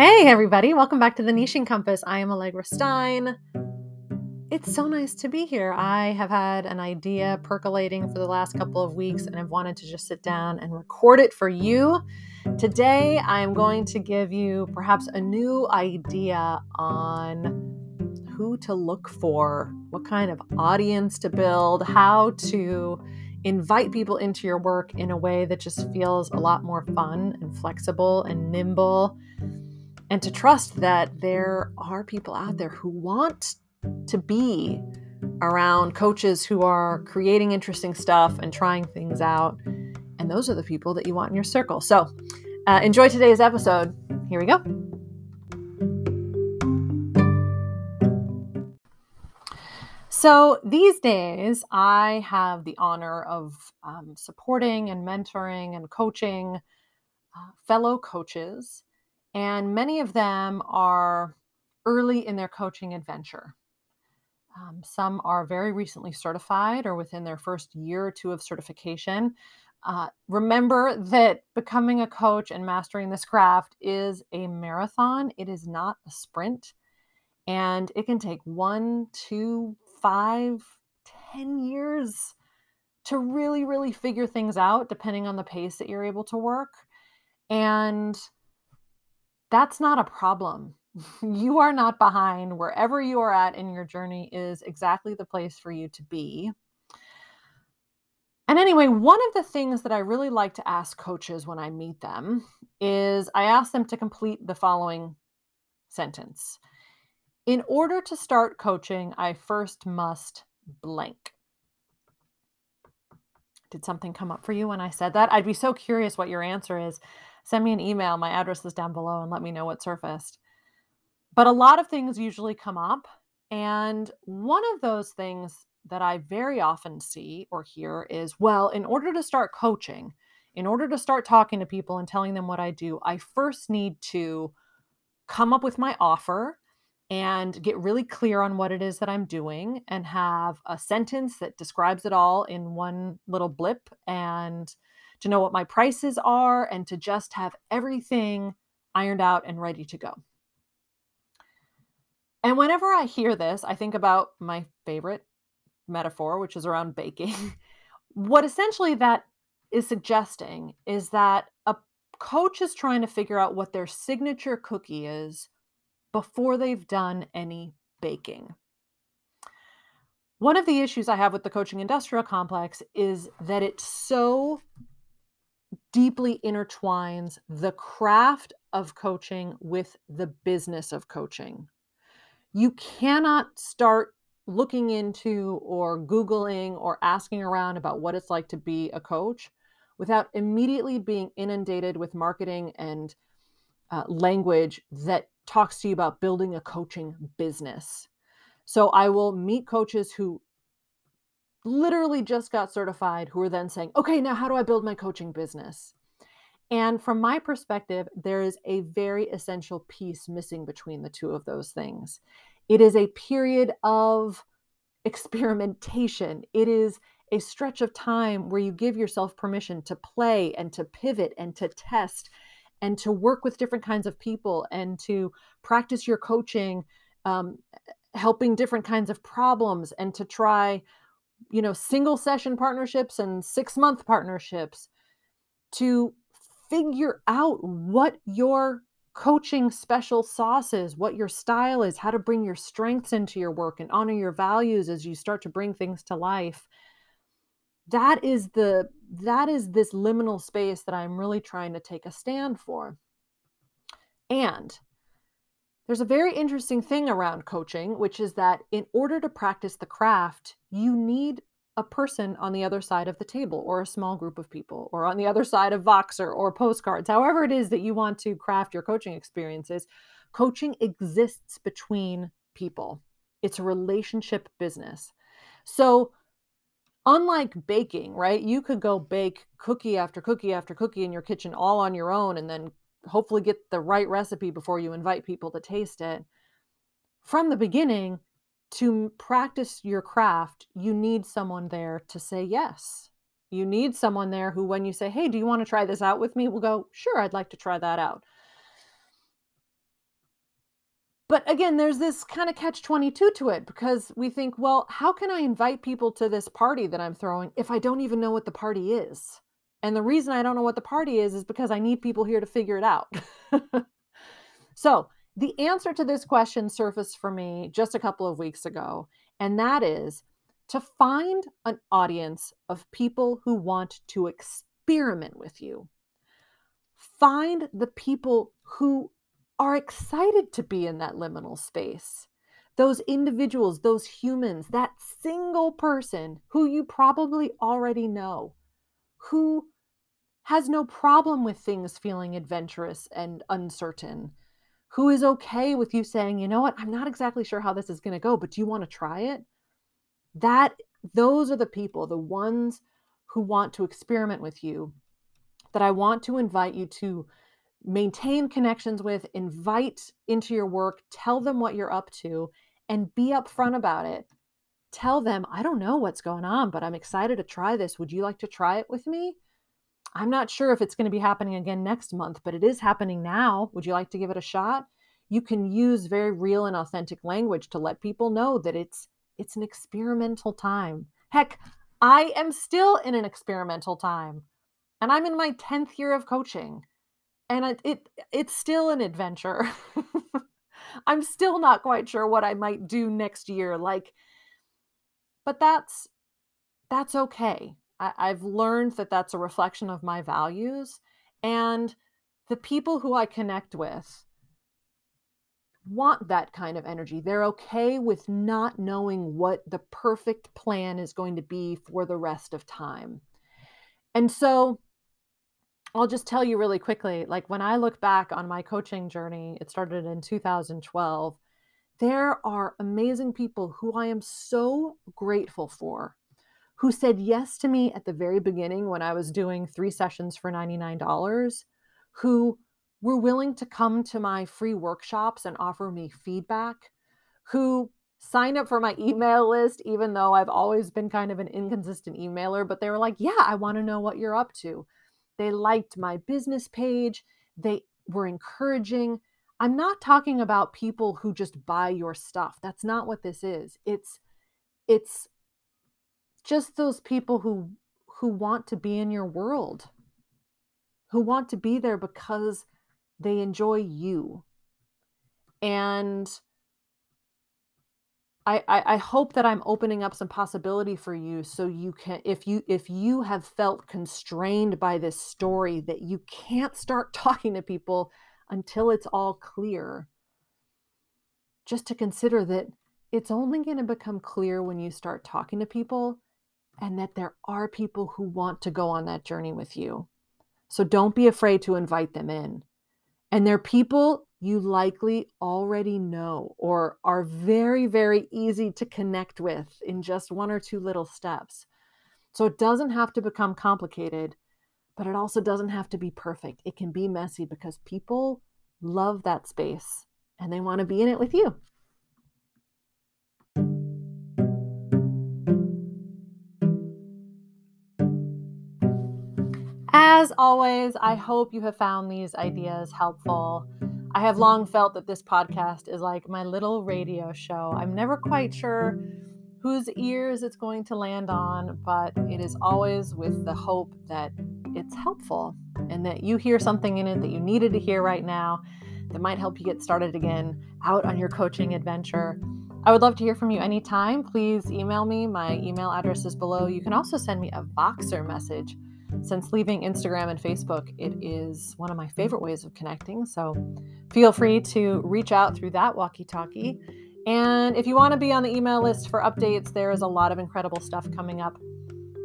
Hey, everybody, welcome back to the Niching Compass. I am Allegra Stein. It's so nice to be here. I have had an idea percolating for the last couple of weeks and I've wanted to just sit down and record it for you. Today, I am going to give you perhaps a new idea on who to look for, what kind of audience to build, how to invite people into your work in a way that just feels a lot more fun and flexible and nimble. And to trust that there are people out there who want to be around coaches who are creating interesting stuff and trying things out. And those are the people that you want in your circle. So uh, enjoy today's episode. Here we go. So these days, I have the honor of um, supporting and mentoring and coaching uh, fellow coaches, and many of them are early in their coaching adventure. Um, some are very recently certified or within their first year or two of certification. Uh, remember that becoming a coach and mastering this craft is a marathon, it is not a sprint. And it can take one, two, five, ten years to really, really figure things out, depending on the pace that you're able to work. And that's not a problem. You are not behind. Wherever you are at in your journey is exactly the place for you to be. And anyway, one of the things that I really like to ask coaches when I meet them is I ask them to complete the following sentence In order to start coaching, I first must blank. Did something come up for you when I said that? I'd be so curious what your answer is. Send me an email. My address is down below and let me know what surfaced. But a lot of things usually come up. And one of those things that I very often see or hear is well, in order to start coaching, in order to start talking to people and telling them what I do, I first need to come up with my offer and get really clear on what it is that I'm doing and have a sentence that describes it all in one little blip and to know what my prices are and to just have everything ironed out and ready to go. And whenever I hear this, I think about my favorite metaphor, which is around baking. what essentially that is suggesting is that a coach is trying to figure out what their signature cookie is before they've done any baking. One of the issues I have with the coaching industrial complex is that it's so deeply intertwines the craft of coaching with the business of coaching. You cannot start looking into or Googling or asking around about what it's like to be a coach without immediately being inundated with marketing and uh, language that talks to you about building a coaching business. So I will meet coaches who literally just got certified who are then saying, okay, now how do I build my coaching business? And from my perspective, there is a very essential piece missing between the two of those things. It is a period of experimentation. It is a stretch of time where you give yourself permission to play and to pivot and to test and to work with different kinds of people and to practice your coaching, um, helping different kinds of problems and to try, you know, single session partnerships and six month partnerships to figure out what your coaching special sauce is, what your style is, how to bring your strengths into your work and honor your values as you start to bring things to life. That is the that is this liminal space that I'm really trying to take a stand for. And there's a very interesting thing around coaching, which is that in order to practice the craft, you need a person on the other side of the table or a small group of people or on the other side of Voxer or postcards, however it is that you want to craft your coaching experiences, coaching exists between people. It's a relationship business. So, unlike baking, right? You could go bake cookie after cookie after cookie in your kitchen all on your own and then hopefully get the right recipe before you invite people to taste it. From the beginning, to practice your craft, you need someone there to say yes. You need someone there who, when you say, Hey, do you want to try this out with me? will go, Sure, I'd like to try that out. but again, there's this kind of catch 22 to it because we think, well, how can I invite people to this party that I'm throwing if I don't even know what the party is? And the reason I don't know what the party is is because I need people here to figure it out. so, the answer to this question surfaced for me just a couple of weeks ago, and that is to find an audience of people who want to experiment with you. Find the people who are excited to be in that liminal space. Those individuals, those humans, that single person who you probably already know, who has no problem with things feeling adventurous and uncertain, who is okay with you saying, you know what, I'm not exactly sure how this is going to go, but do you want to try it? That those are the people, the ones who want to experiment with you that I want to invite you to maintain connections with, invite into your work, tell them what you're up to, and be upfront about it. Tell them, I don't know what's going on, but I'm excited to try this. Would you like to try it with me? I'm not sure if it's going to be happening again next month, but it is happening now. Would you like to give it a shot? You can use very real and authentic language to let people know that it's it's an experimental time. Heck, I am still in an experimental time. And I'm in my 10th year of coaching and it, it it's still an adventure. I'm still not quite sure what I might do next year like but that's that's okay. I, I've learned that that's a reflection of my values and the people who I connect with want that kind of energy. They're okay with not knowing what the perfect plan is going to be for the rest of time. And so I'll just tell you really quickly like when I look back on my coaching journey, it started in 2012. There are amazing people who I am so grateful for who said yes to me at the very beginning when I was doing three sessions for $99, who were willing to come to my free workshops and offer me feedback, who signed up for my email list, even though I've always been kind of an inconsistent emailer, but they were like, Yeah, I want to know what you're up to. They liked my business page. They were encouraging. I'm not talking about people who just buy your stuff. That's not what this is. It's it's just those people who who want to be in your world. Who want to be there because they enjoy you. And I, I, I hope that I'm opening up some possibility for you so you can if you if you have felt constrained by this story that you can't start talking to people until it's all clear just to consider that it's only going to become clear when you start talking to people and that there are people who want to go on that journey with you. So don't be afraid to invite them in. And they're people you likely already know or are very, very easy to connect with in just one or two little steps. So it doesn't have to become complicated, but it also doesn't have to be perfect. It can be messy because people love that space and they want to be in it with you. As always, I hope you have found these ideas helpful. I have long felt that this podcast is like my little radio show. I'm never quite sure whose ears it's going to land on, but it is always with the hope that it's helpful and that you hear something in it that you needed to hear right now that might help you get started again out on your coaching adventure. I would love to hear from you anytime. Please email me. My email address is below. You can also send me a Voxer message since leaving Instagram and Facebook, it is one of my favorite ways of connecting. So feel free to reach out through that walkie talkie. And if you want to be on the email list for updates, there is a lot of incredible stuff coming up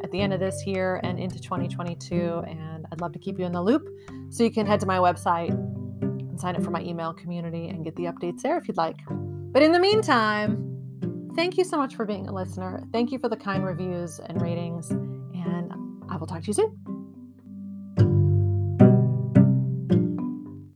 at the end of this year and into 2022. And I'd love to keep you in the loop. So you can head to my website and sign up for my email community and get the updates there if you'd like. But in the meantime, thank you so much for being a listener. Thank you for the kind reviews and ratings. I will talk to you soon.